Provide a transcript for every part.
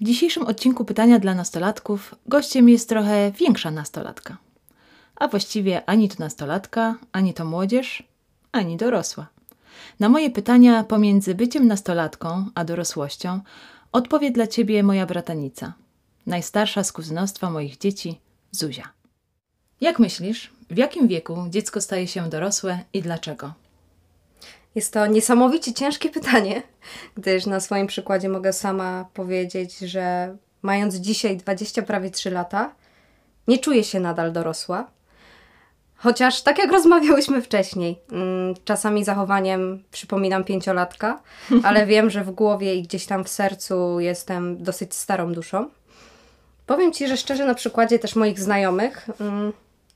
W dzisiejszym odcinku pytania dla nastolatków gościem jest trochę większa nastolatka. A właściwie ani to nastolatka, ani to młodzież, ani dorosła. Na moje pytania pomiędzy byciem nastolatką a dorosłością odpowie dla ciebie moja bratanica, najstarsza z kuzynostwa moich dzieci, Zuzia. Jak myślisz, w jakim wieku dziecko staje się dorosłe i dlaczego? Jest to niesamowicie ciężkie pytanie, gdyż na swoim przykładzie mogę sama powiedzieć, że mając dzisiaj 20 prawie 3 lata, nie czuję się nadal dorosła. Chociaż tak jak rozmawiałyśmy wcześniej, mm, czasami zachowaniem przypominam pięciolatka, ale wiem, że w głowie i gdzieś tam w sercu jestem dosyć starą duszą. Powiem Ci, że szczerze na przykładzie też moich znajomych, mm,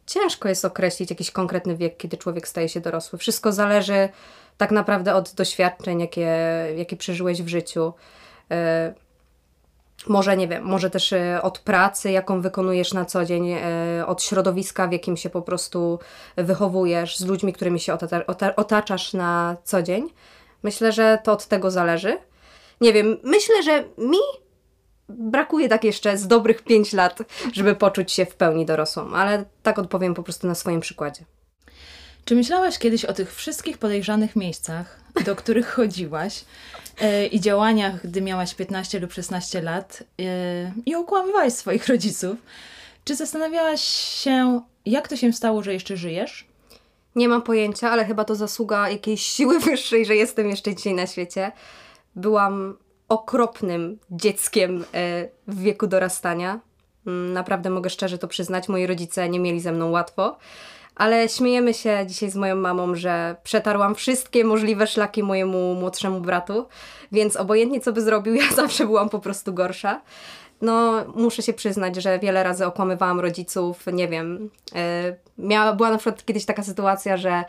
ciężko jest określić jakiś konkretny wiek, kiedy człowiek staje się dorosły. Wszystko zależy tak naprawdę od doświadczeń, jakie, jakie przeżyłeś w życiu. E, może nie wiem, może też e, od pracy, jaką wykonujesz na co dzień, e, od środowiska, w jakim się po prostu wychowujesz, z ludźmi, którymi się otaczasz na co dzień. Myślę, że to od tego zależy. Nie wiem, myślę, że mi brakuje tak jeszcze z dobrych 5 lat, żeby poczuć się w pełni dorosłą, ale tak odpowiem po prostu na swoim przykładzie. Czy myślałaś kiedyś o tych wszystkich podejrzanych miejscach, do których chodziłaś yy, i działaniach, gdy miałaś 15 lub 16 lat yy, i okłamywałaś swoich rodziców? Czy zastanawiałaś się, jak to się stało, że jeszcze żyjesz? Nie mam pojęcia, ale chyba to zasługa jakiejś siły wyższej, że jestem jeszcze dzisiaj na świecie. Byłam okropnym dzieckiem yy, w wieku dorastania. Mm, naprawdę mogę szczerze to przyznać, moi rodzice nie mieli ze mną łatwo. Ale śmiejemy się dzisiaj z moją mamą, że przetarłam wszystkie możliwe szlaki mojemu młodszemu bratu, więc obojętnie co by zrobił, ja zawsze byłam po prostu gorsza. No, muszę się przyznać, że wiele razy okłamywałam rodziców, nie wiem. Yy, miała, była na przykład kiedyś taka sytuacja, że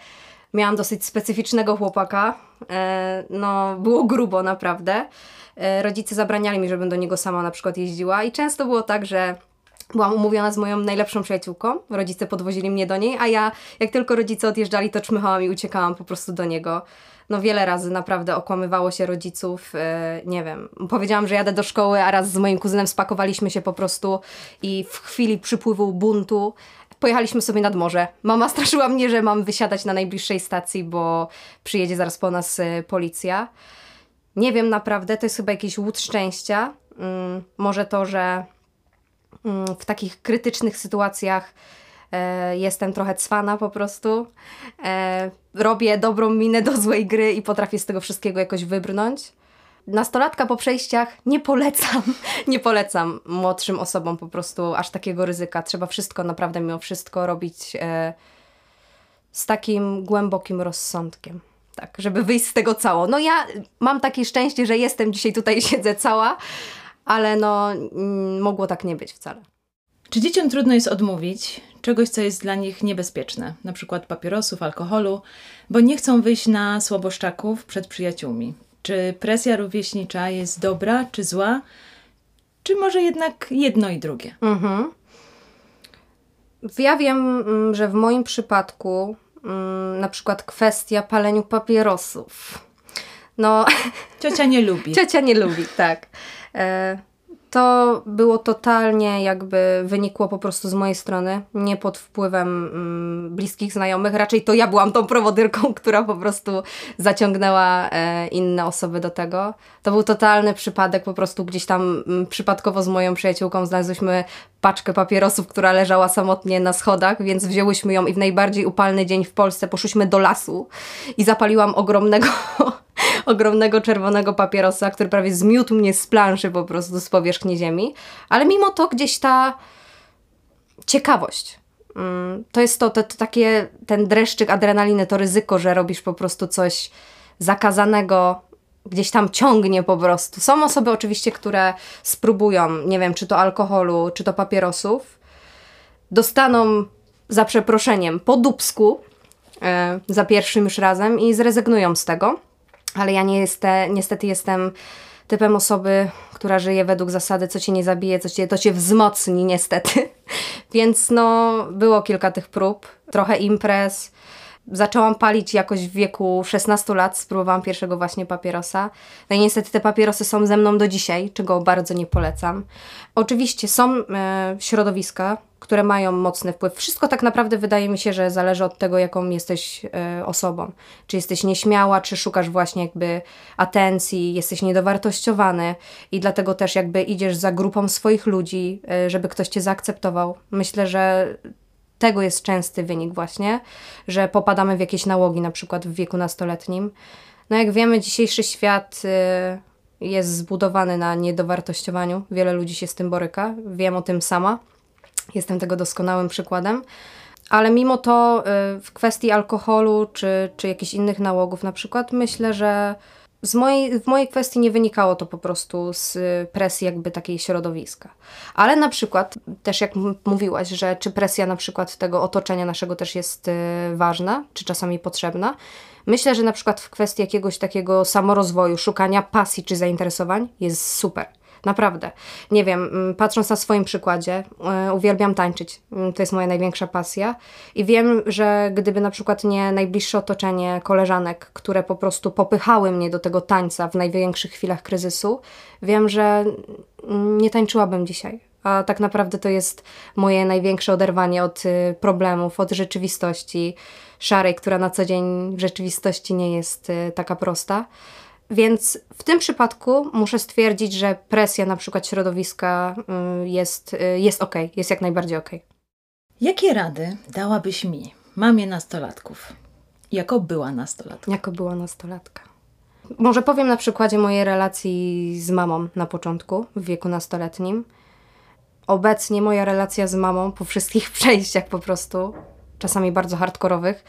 miałam dosyć specyficznego chłopaka. Yy, no, było grubo naprawdę. Yy, rodzice zabraniali mi, żebym do niego sama na przykład jeździła i często było tak, że byłam umówiona z moją najlepszą przyjaciółką. Rodzice podwozili mnie do niej, a ja, jak tylko rodzice odjeżdżali, to czmychałam i uciekałam po prostu do niego. No wiele razy naprawdę okłamywało się rodziców, yy, nie wiem. Powiedziałam, że jadę do szkoły, a raz z moim kuzynem spakowaliśmy się po prostu i w chwili przypływu buntu pojechaliśmy sobie nad morze. Mama straszyła mnie, że mam wysiadać na najbliższej stacji, bo przyjedzie zaraz po nas yy, policja. Nie wiem naprawdę, to jest chyba jakiś łód szczęścia. Yy, może to, że w takich krytycznych sytuacjach e, jestem trochę cwana po prostu. E, robię dobrą minę do złej gry i potrafię z tego wszystkiego jakoś wybrnąć. Nastolatka po przejściach nie polecam, nie polecam młodszym osobom po prostu aż takiego ryzyka. Trzeba wszystko naprawdę mimo wszystko robić e, z takim głębokim rozsądkiem. Tak, żeby wyjść z tego cało. No ja mam takie szczęście, że jestem dzisiaj tutaj siedzę cała, ale no mm, mogło tak nie być wcale. Czy dzieciom trudno jest odmówić czegoś, co jest dla nich niebezpieczne, na przykład papierosów, alkoholu, bo nie chcą wyjść na słaboszczaków przed przyjaciółmi? Czy presja rówieśnicza jest dobra czy zła, czy może jednak jedno i drugie? Mhm. Ja wiem, mm, że w moim przypadku mm, na przykład kwestia paleniu papierosów. No, ciocia nie lubi. Ciocia nie lubi, tak. E, to było totalnie jakby wynikło po prostu z mojej strony, nie pod wpływem mm, bliskich znajomych. Raczej to ja byłam tą prowodyrką, która po prostu zaciągnęła e, inne osoby do tego. To był totalny przypadek, po prostu gdzieś tam mm, przypadkowo z moją przyjaciółką znalazłyśmy paczkę papierosów, która leżała samotnie na schodach, więc wzięłyśmy ją i w najbardziej upalny dzień w Polsce poszłyśmy do lasu i zapaliłam ogromnego ogromnego czerwonego papierosa, który prawie zmiótł mnie z planszy po prostu z powierzchni ziemi. Ale mimo to gdzieś ta ciekawość. Mm, to jest to, to, to takie, ten dreszczyk adrenaliny, to ryzyko, że robisz po prostu coś zakazanego, gdzieś tam ciągnie po prostu. Są osoby oczywiście, które spróbują, nie wiem, czy to alkoholu, czy to papierosów, dostaną za przeproszeniem po dubsku e, za pierwszym już razem i zrezygnują z tego ale ja nie jestem, niestety jestem typem osoby, która żyje według zasady, co cię nie zabije, co cię, to cię wzmocni, niestety. Więc no, było kilka tych prób, trochę imprez. Zaczęłam palić jakoś w wieku 16 lat, spróbowałam pierwszego właśnie papierosa. No i niestety te papierosy są ze mną do dzisiaj, czego bardzo nie polecam. Oczywiście są e, środowiska, które mają mocny wpływ. Wszystko tak naprawdę wydaje mi się, że zależy od tego, jaką jesteś e, osobą. Czy jesteś nieśmiała, czy szukasz właśnie jakby atencji, jesteś niedowartościowany i dlatego też jakby idziesz za grupą swoich ludzi, e, żeby ktoś cię zaakceptował. Myślę, że tego jest częsty wynik właśnie, że popadamy w jakieś nałogi, na przykład w wieku nastoletnim. No jak wiemy, dzisiejszy świat y, jest zbudowany na niedowartościowaniu. Wiele ludzi się z tym boryka. Wiem o tym sama. Jestem tego doskonałym przykładem. Ale mimo to y, w kwestii alkoholu czy, czy jakichś innych nałogów na przykład, myślę, że z mojej, w mojej kwestii nie wynikało to po prostu z presji jakby takiej środowiska. Ale na przykład, też jak mówiłaś, że czy presja na przykład tego otoczenia naszego też jest y, ważna, czy czasami potrzebna. Myślę, że na przykład w kwestii jakiegoś takiego samorozwoju, szukania pasji czy zainteresowań jest super. Naprawdę. Nie wiem, mm, patrząc na swoim przykładzie, yy, uwielbiam tańczyć. Yy, to jest moja największa pasja. I wiem, że gdyby na przykład nie najbliższe otoczenie koleżanek, które po prostu popychały mnie do tego tańca w największych chwilach kryzysu, wiem, że nie tańczyłabym dzisiaj. A tak naprawdę to jest moje największe oderwanie od y, problemów, od rzeczywistości szarej, która na co dzień w rzeczywistości nie jest y, taka prosta. Więc w tym przypadku muszę stwierdzić, że presja na przykład środowiska y, jest, y, jest ok, jest jak najbardziej ok. Jakie rady dałabyś mi, mamie nastolatków, jako była nastolatka? Jako była nastolatka. Może powiem na przykładzie mojej relacji z mamą na początku, w wieku nastoletnim. Obecnie moja relacja z mamą po wszystkich przejściach po prostu, czasami bardzo hardkorowych,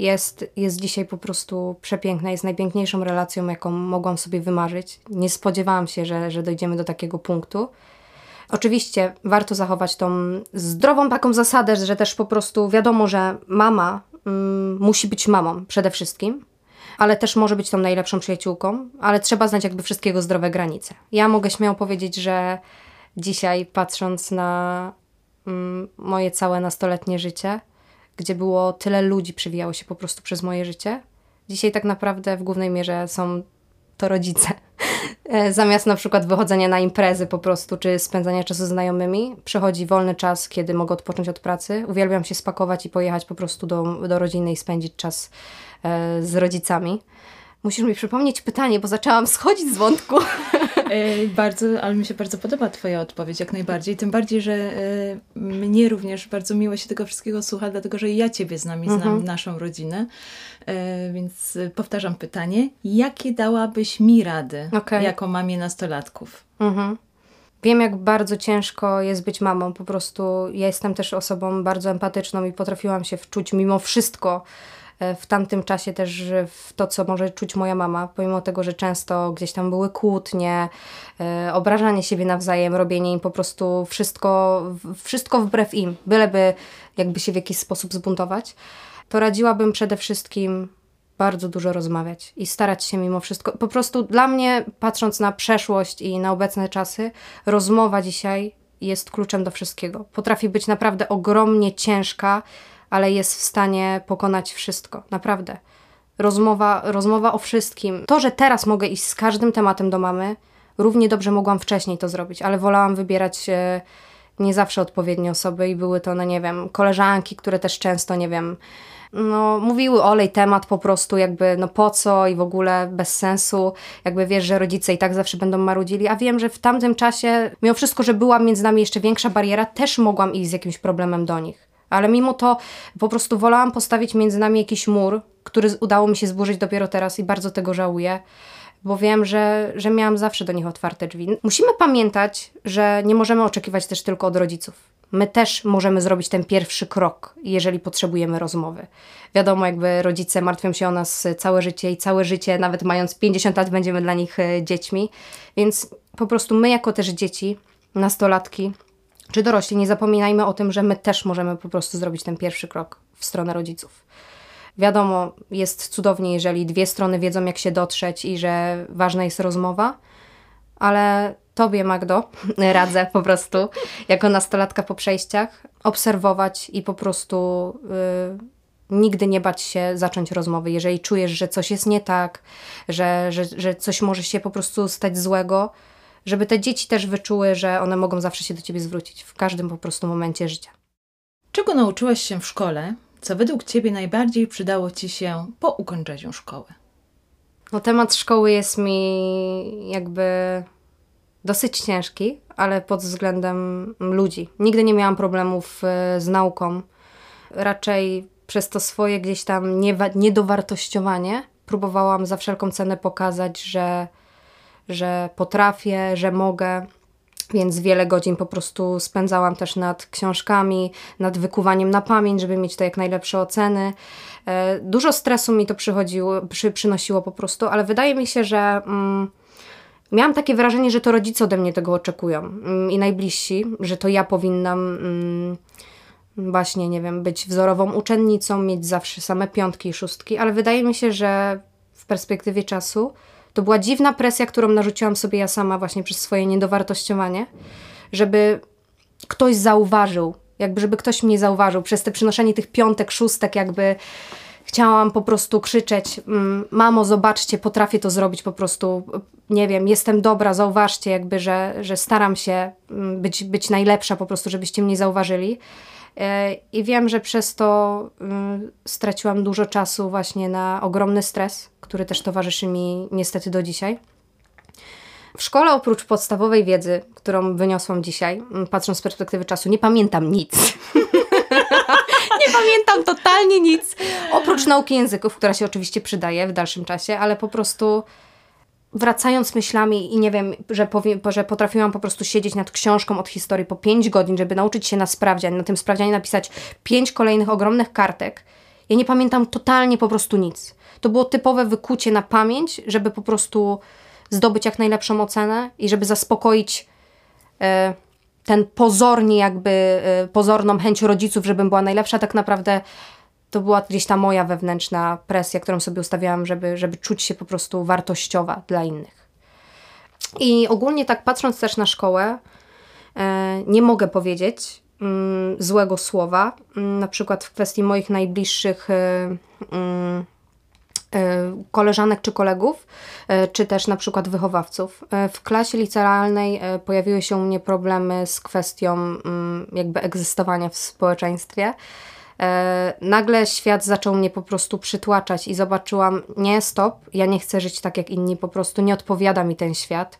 jest, jest dzisiaj po prostu przepiękna, jest najpiękniejszą relacją, jaką mogłam sobie wymarzyć. Nie spodziewałam się, że, że dojdziemy do takiego punktu. Oczywiście warto zachować tą zdrową taką zasadę, że też po prostu wiadomo, że mama mm, musi być mamą przede wszystkim, ale też może być tą najlepszą przyjaciółką, ale trzeba znać jakby wszystkiego zdrowe granice. Ja mogę śmiało powiedzieć, że dzisiaj patrząc na mm, moje całe nastoletnie życie, gdzie było tyle ludzi, przewijało się po prostu przez moje życie. Dzisiaj tak naprawdę w głównej mierze są to rodzice. E, zamiast na przykład wychodzenia na imprezy po prostu, czy spędzania czasu z znajomymi, przychodzi wolny czas, kiedy mogę odpocząć od pracy. Uwielbiam się spakować i pojechać po prostu do, do rodziny i spędzić czas e, z rodzicami. Musisz mi przypomnieć pytanie, bo zaczęłam schodzić z wątku. E, bardzo, ale mi się bardzo podoba Twoja odpowiedź, jak najbardziej. Tym bardziej, że e, mnie również bardzo miło się tego wszystkiego słucha, dlatego że ja Ciebie znam i znam mhm. naszą rodzinę. E, więc powtarzam pytanie. Jakie dałabyś mi rady okay. jako mamie nastolatków? Mhm. Wiem, jak bardzo ciężko jest być mamą. Po prostu ja jestem też osobą bardzo empatyczną i potrafiłam się wczuć mimo wszystko w tamtym czasie też w to, co może czuć moja mama, pomimo tego, że często gdzieś tam były kłótnie, e, obrażanie siebie nawzajem, robienie im po prostu wszystko, wszystko wbrew im, byleby jakby się w jakiś sposób zbuntować, to radziłabym przede wszystkim bardzo dużo rozmawiać i starać się mimo wszystko. Po prostu dla mnie, patrząc na przeszłość i na obecne czasy, rozmowa dzisiaj jest kluczem do wszystkiego. Potrafi być naprawdę ogromnie ciężka, ale jest w stanie pokonać wszystko, naprawdę. Rozmowa, rozmowa o wszystkim. To, że teraz mogę iść z każdym tematem do mamy, równie dobrze mogłam wcześniej to zrobić, ale wolałam wybierać e, nie zawsze odpowiednie osoby i były to, no nie wiem, koleżanki, które też często, nie wiem, no, mówiły olej temat po prostu jakby no po co i w ogóle bez sensu, jakby wiesz, że rodzice i tak zawsze będą marudzili, a wiem, że w tamtym czasie, mimo wszystko, że była między nami jeszcze większa bariera, też mogłam iść z jakimś problemem do nich. Ale mimo to po prostu wolałam postawić między nami jakiś mur, który udało mi się zburzyć dopiero teraz i bardzo tego żałuję, bo wiem, że, że miałam zawsze do nich otwarte drzwi. Musimy pamiętać, że nie możemy oczekiwać też tylko od rodziców. My też możemy zrobić ten pierwszy krok, jeżeli potrzebujemy rozmowy. Wiadomo, jakby rodzice martwią się o nas całe życie i całe życie, nawet mając 50 lat, będziemy dla nich e, dziećmi. Więc po prostu my, jako też dzieci, nastolatki, czy dorośli, nie zapominajmy o tym, że my też możemy po prostu zrobić ten pierwszy krok w stronę rodziców. Wiadomo, jest cudownie, jeżeli dwie strony wiedzą, jak się dotrzeć i że ważna jest rozmowa, ale Tobie, Magdo, radzę po prostu, jako nastolatka po przejściach, obserwować i po prostu nigdy nie bać się zacząć rozmowy. Jeżeli czujesz, że coś jest nie tak, że, że, że coś może się po prostu stać złego, żeby te dzieci też wyczuły, że one mogą zawsze się do ciebie zwrócić w każdym po prostu momencie życia. Czego nauczyłaś się w szkole, co według ciebie najbardziej przydało ci się po ukończeniu szkoły? No, temat szkoły jest mi jakby dosyć ciężki, ale pod względem ludzi. Nigdy nie miałam problemów e, z nauką. Raczej przez to swoje gdzieś tam niedowartościowanie próbowałam za wszelką cenę pokazać, że, że potrafię, że mogę. Więc wiele godzin po prostu spędzałam też nad książkami, nad wykuwaniem na pamięć, żeby mieć to jak najlepsze oceny. E, dużo stresu mi to przychodziło, przy, przynosiło po prostu, ale wydaje mi się, że mm, miałam takie wrażenie, że to rodzice ode mnie tego oczekują mm, i najbliżsi, że to ja powinnam mm, właśnie, nie wiem, być wzorową uczennicą, mieć zawsze same piątki i szóstki, ale wydaje mi się, że w perspektywie czasu to była dziwna presja, którą narzuciłam sobie ja sama właśnie przez swoje niedowartościowanie, żeby ktoś zauważył, jakby żeby ktoś mnie zauważył. Przez te przynoszenie tych piątek, szóstek jakby chciałam po prostu krzyczeć mm, mamo zobaczcie, potrafię to zrobić po prostu, nie wiem, jestem dobra, zauważcie jakby, że, że staram się mm, być, być najlepsza po prostu, żebyście mnie zauważyli. E, I wiem, że przez to mm, straciłam dużo czasu właśnie na ogromny stres, który też towarzyszy mi niestety do dzisiaj. W szkole oprócz podstawowej wiedzy, którą wyniosłam dzisiaj, patrząc z perspektywy czasu, nie pamiętam nic. nie pamiętam totalnie nic. Oprócz nauki języków, która się oczywiście przydaje w dalszym czasie, ale po prostu wracając myślami i nie wiem, że, powiem, że potrafiłam po prostu siedzieć nad książką od historii po 5 godzin, żeby nauczyć się na sprawdzian, na tym sprawdzianie napisać 5 kolejnych ogromnych kartek. Ja nie pamiętam totalnie po prostu nic. To było typowe wykucie na pamięć, żeby po prostu zdobyć jak najlepszą ocenę i żeby zaspokoić e, ten pozornie jakby, e, pozorną chęć rodziców, żebym była najlepsza, tak naprawdę to była gdzieś ta moja wewnętrzna presja, którą sobie ustawiałam, żeby, żeby czuć się po prostu wartościowa dla innych. I ogólnie tak patrząc też na szkołę, e, nie mogę powiedzieć mm, złego słowa, mm, na przykład w kwestii moich najbliższych e, mm, e, koleżanek czy kolegów, czy też na przykład wychowawców. W klasie licealnej pojawiły się u mnie problemy z kwestią jakby egzystowania w społeczeństwie. E, nagle świat zaczął mnie po prostu przytłaczać i zobaczyłam, nie, stop, ja nie chcę żyć tak jak inni, po prostu nie odpowiada mi ten świat.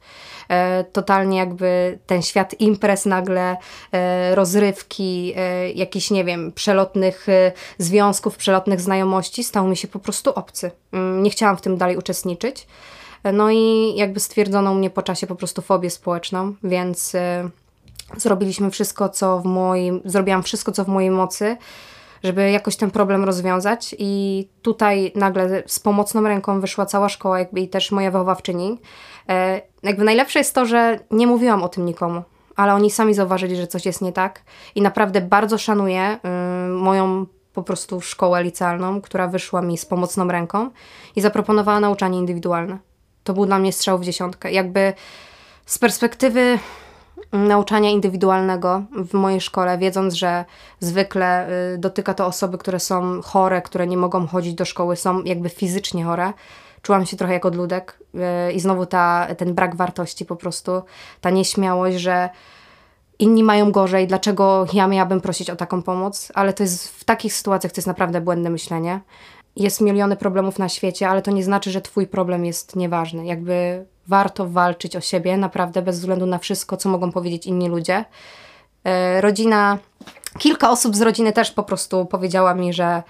E, totalnie jakby ten świat imprez nagle, e, rozrywki, jakichś, nie wiem, przelotnych związków, przelotnych znajomości stał mi się po prostu obcy. Mm, nie chciałam w tym dalej uczestniczyć. No i jakby stwierdzono mnie po czasie po prostu fobię społeczną, więc zrobiliśmy wszystko, co w moim, zrobiłam wszystko, co w mojej mocy, żeby jakoś ten problem rozwiązać. I tutaj nagle z pomocną ręką wyszła cała szkoła, jakby i też moja wychowawczyni. E, jakby najlepsze jest to, że nie mówiłam o tym nikomu, ale oni sami zauważyli, że coś jest nie tak. I naprawdę bardzo szanuję y, moją po prostu szkołę licealną, która wyszła mi z pomocną ręką i zaproponowała nauczanie indywidualne. To był dla mnie strzał w dziesiątkę. Jakby z perspektywy nauczania indywidualnego w mojej szkole, wiedząc, że zwykle y, dotyka to osoby, które są chore, które nie mogą chodzić do szkoły, są jakby fizycznie chore. Czułam się trochę jak odludek y, i znowu ta, ten brak wartości po prostu, ta nieśmiałość, że inni mają gorzej, dlaczego ja miałabym prosić o taką pomoc, ale to jest w takich sytuacjach to jest naprawdę błędne myślenie. Jest miliony problemów na świecie, ale to nie znaczy, że twój problem jest nieważny. Jakby warto walczyć o siebie, naprawdę bez względu na wszystko, co mogą powiedzieć inni ludzie. E, rodzina, kilka osób z rodziny też po prostu powiedziała mi, że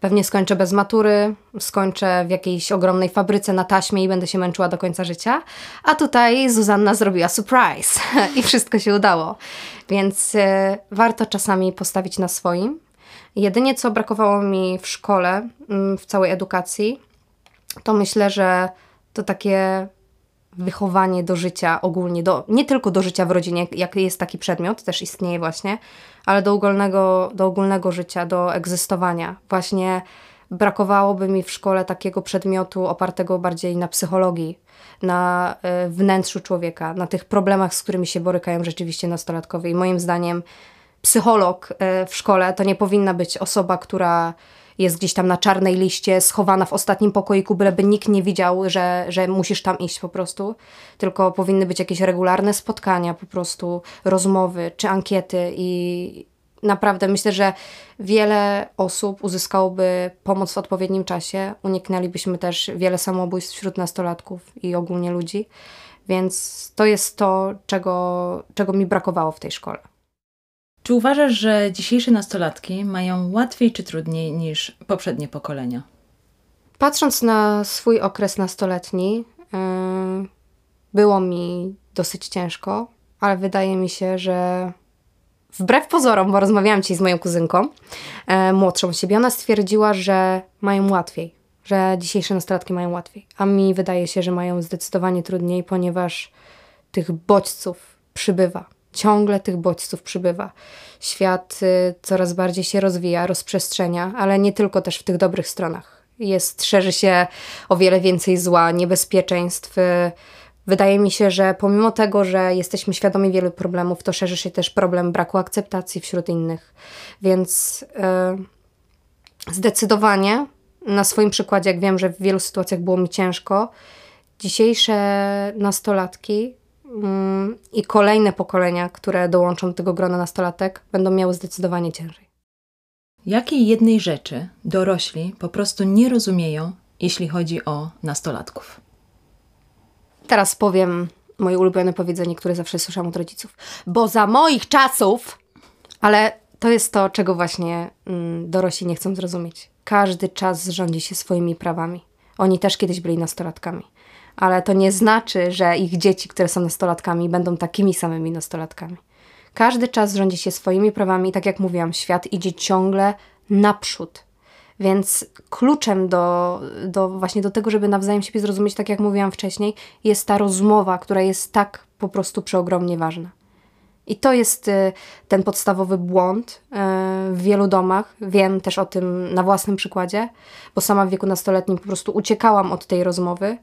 pewnie skończę bez matury, skończę w jakiejś ogromnej fabryce na taśmie i będę się męczyła do końca życia. A tutaj Zuzanna zrobiła surprise i wszystko się udało. Więc e, warto czasami postawić na swoim. Jedynie co brakowało mi w szkole, mm, w całej edukacji, to myślę, że to takie wychowanie do życia ogólnie, do, nie tylko do życia w rodzinie, jak jest taki przedmiot, też istnieje właśnie, ale do ogólnego, do ogólnego życia, do egzystowania. Właśnie brakowałoby mi w szkole takiego przedmiotu opartego bardziej na psychologii, na y, wnętrzu człowieka, na tych problemach, z którymi się borykają rzeczywiście nastolatkowie. I moim zdaniem psycholog y, w szkole to nie powinna być osoba, która jest gdzieś tam na czarnej liście, schowana w ostatnim pokoiku, byleby nikt nie widział, że, że musisz tam iść po prostu. Tylko powinny być jakieś regularne spotkania, po prostu rozmowy czy ankiety i naprawdę myślę, że wiele osób uzyskałoby pomoc w odpowiednim czasie. Uniknęlibyśmy też wiele samobójstw wśród nastolatków i ogólnie ludzi. Więc to jest to, czego, czego mi brakowało w tej szkole. Czy uważasz, że dzisiejsze nastolatki mają łatwiej czy trudniej niż poprzednie pokolenia? Patrząc na swój okres nastoletni, yy, było mi dosyć ciężko, ale wydaje mi się, że wbrew pozorom, bo rozmawiałam dzisiaj z moją kuzynką, yy, młodszą siebie, ona stwierdziła, że mają łatwiej, że dzisiejsze nastolatki mają łatwiej. A mi wydaje się, że mają zdecydowanie trudniej, ponieważ tych bodźców przybywa ciągle tych bodźców przybywa. Świat y, coraz bardziej się rozwija, rozprzestrzenia, ale nie tylko też w tych dobrych stronach. Jest, szerzy się o wiele więcej zła, niebezpieczeństw. Y, wydaje mi się, że pomimo tego, że jesteśmy świadomi wielu problemów, to szerzy się też problem braku akceptacji wśród innych. Więc y, zdecydowanie na swoim przykładzie, jak wiem, że w wielu sytuacjach było mi ciężko, dzisiejsze nastolatki i kolejne pokolenia, które dołączą do tego grona nastolatek, będą miały zdecydowanie ciężej. Jakiej jednej rzeczy dorośli po prostu nie rozumieją, jeśli chodzi o nastolatków? Teraz powiem moje ulubione powiedzenie, które zawsze słyszałam od rodziców. Bo za moich czasów, ale to jest to, czego właśnie mm, dorośli nie chcą zrozumieć. Każdy czas rządzi się swoimi prawami. Oni też kiedyś byli nastolatkami ale to nie znaczy, że ich dzieci, które są nastolatkami, będą takimi samymi nastolatkami. Każdy czas rządzi się swoimi prawami i tak jak mówiłam, świat idzie ciągle naprzód. Więc kluczem do, do właśnie do tego, żeby nawzajem siebie zrozumieć, tak jak mówiłam wcześniej, jest ta rozmowa, która jest tak po prostu przeogromnie ważna. I to jest y, ten podstawowy błąd y, w wielu domach. Wiem też o tym na własnym przykładzie, bo sama w wieku nastoletnim po prostu uciekałam od tej rozmowy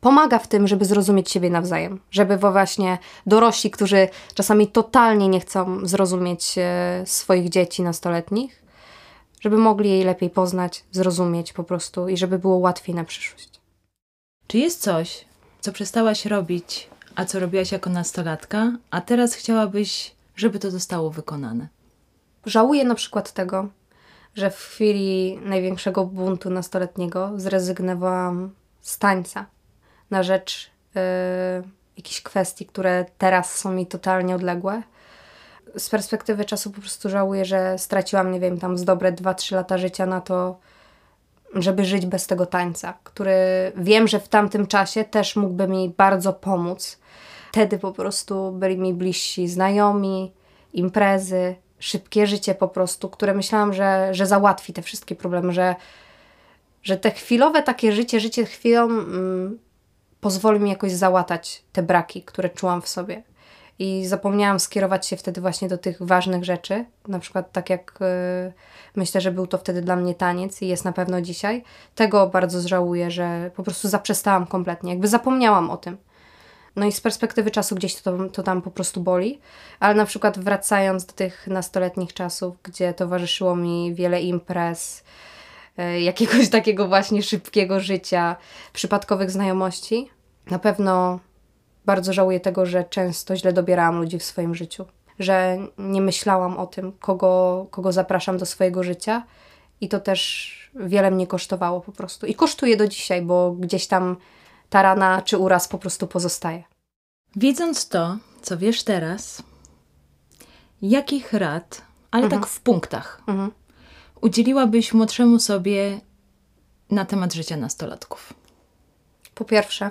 pomaga w tym, żeby zrozumieć siebie nawzajem. Żeby właśnie dorośli, którzy czasami totalnie nie chcą zrozumieć e, swoich dzieci nastoletnich, żeby mogli jej lepiej poznać, zrozumieć po prostu i żeby było łatwiej na przyszłość. Czy jest coś, co przestałaś robić, a co robiłaś jako nastolatka, a teraz chciałabyś, żeby to zostało wykonane? Żałuję na przykład tego, że w chwili największego buntu nastoletniego zrezygnowałam z tańca na rzecz y, jakichś kwestii, które teraz są mi totalnie odległe. Z perspektywy czasu po prostu żałuję, że straciłam, nie wiem, tam z dobre 2-3 lata życia na to, żeby żyć bez tego tańca, który wiem, że w tamtym czasie też mógłby mi bardzo pomóc. Wtedy po prostu byli mi bliżsi znajomi, imprezy, szybkie życie po prostu, które myślałam, że, że załatwi te wszystkie problemy, że, że te chwilowe takie życie, życie chwilą mm, pozwoli mi jakoś załatać te braki, które czułam w sobie. I zapomniałam skierować się wtedy właśnie do tych ważnych rzeczy. Na przykład tak jak yy, myślę, że był to wtedy dla mnie taniec i jest na pewno dzisiaj. Tego bardzo żałuję, że po prostu zaprzestałam kompletnie. Jakby zapomniałam o tym. No i z perspektywy czasu gdzieś to, to tam po prostu boli. Ale na przykład wracając do tych nastoletnich czasów, gdzie towarzyszyło mi wiele imprez, E, jakiegoś takiego właśnie szybkiego życia, przypadkowych znajomości. Na pewno bardzo żałuję tego, że często źle dobierałam ludzi w swoim życiu, że nie myślałam o tym, kogo, kogo zapraszam do swojego życia i to też wiele mnie kosztowało po prostu. I kosztuje do dzisiaj, bo gdzieś tam ta rana czy uraz po prostu pozostaje. Widząc to, co wiesz teraz, jakich rad, ale mhm. tak w punktach, mhm udzieliłabyś młodszemu sobie na temat życia nastolatków? Po pierwsze,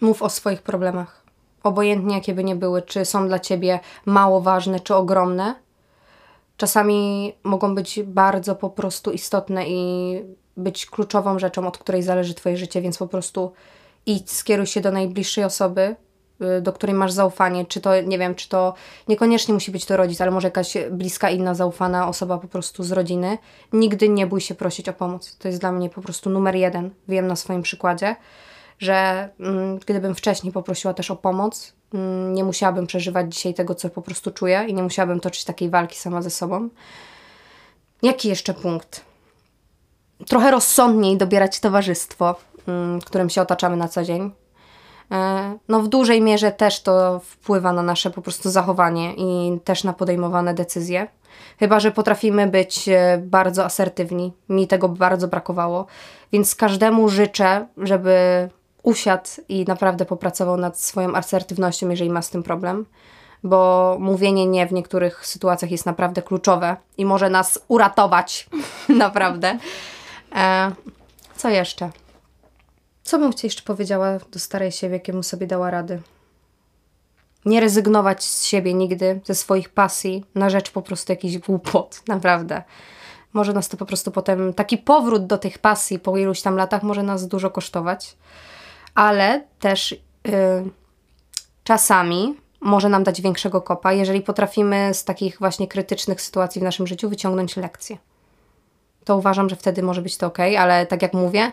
mów o swoich problemach. Obojętnie jakie by nie były, czy są dla ciebie mało ważne, czy ogromne. Czasami mogą być bardzo po prostu istotne i być kluczową rzeczą, od której zależy Twoje życie, więc po prostu idź, skieruj się do najbliższej osoby, do której masz zaufanie, czy to, nie wiem, czy to niekoniecznie musi być to rodzic, ale może jakaś bliska, inna, zaufana osoba po prostu z rodziny. Nigdy nie bój się prosić o pomoc. To jest dla mnie po prostu numer jeden. Wiem na swoim przykładzie, że mm, gdybym wcześniej poprosiła też o pomoc, mm, nie musiałabym przeżywać dzisiaj tego, co po prostu czuję i nie musiałabym toczyć takiej walki sama ze sobą. Jaki jeszcze punkt? Trochę rozsądniej dobierać towarzystwo, mm, którym się otaczamy na co dzień. E, no w dużej mierze też to wpływa na nasze po prostu zachowanie i też na podejmowane decyzje. Chyba, że potrafimy być e, bardzo asertywni. Mi tego bardzo brakowało. Więc każdemu życzę, żeby usiadł i naprawdę popracował nad swoją asertywnością, jeżeli ma z tym problem. Bo mówienie nie w niektórych sytuacjach jest naprawdę kluczowe i może nas uratować. naprawdę. E, co jeszcze? Co bym Ci jeszcze powiedziała do starej siebie, jakiemu sobie dała rady? Nie rezygnować z siebie nigdy, ze swoich pasji, na rzecz po prostu jakichś głupot, naprawdę. Może nas to po prostu potem, taki powrót do tych pasji po iluś tam latach może nas dużo kosztować, ale też yy, czasami może nam dać większego kopa, jeżeli potrafimy z takich właśnie krytycznych sytuacji w naszym życiu wyciągnąć lekcje. To uważam, że wtedy może być to ok, ale tak jak mówię,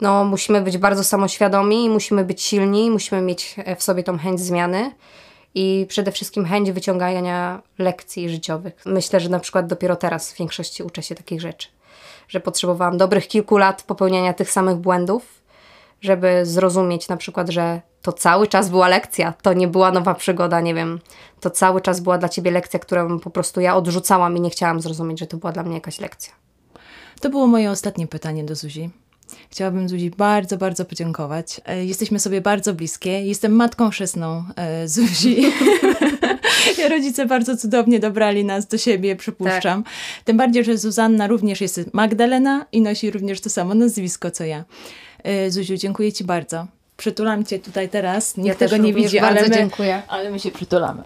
no, musimy być bardzo samoświadomi, musimy być silni, musimy mieć w sobie tą chęć zmiany i przede wszystkim chęć wyciągania lekcji życiowych. Myślę, że na przykład dopiero teraz w większości uczę się takich rzeczy, że potrzebowałam dobrych kilku lat popełniania tych samych błędów, żeby zrozumieć na przykład, że to cały czas była lekcja, to nie była nowa przygoda, nie wiem, to cały czas była dla ciebie lekcja, którą po prostu ja odrzucałam i nie chciałam zrozumieć, że to była dla mnie jakaś lekcja. To było moje ostatnie pytanie do Zuzi. Chciałabym Zuzi bardzo, bardzo podziękować. E, jesteśmy sobie bardzo bliskie. Jestem matką chrzestną e, Zuzi. Rodzice bardzo cudownie dobrali nas do siebie, przypuszczam. Tak. Tym bardziej, że Zuzanna również jest Magdalena i nosi również to samo nazwisko, co ja. E, Zuziu, dziękuję Ci bardzo. Przytulam Cię tutaj teraz. Nikt ja tego nie widzi, ale my, dziękuję. ale my się przytulamy.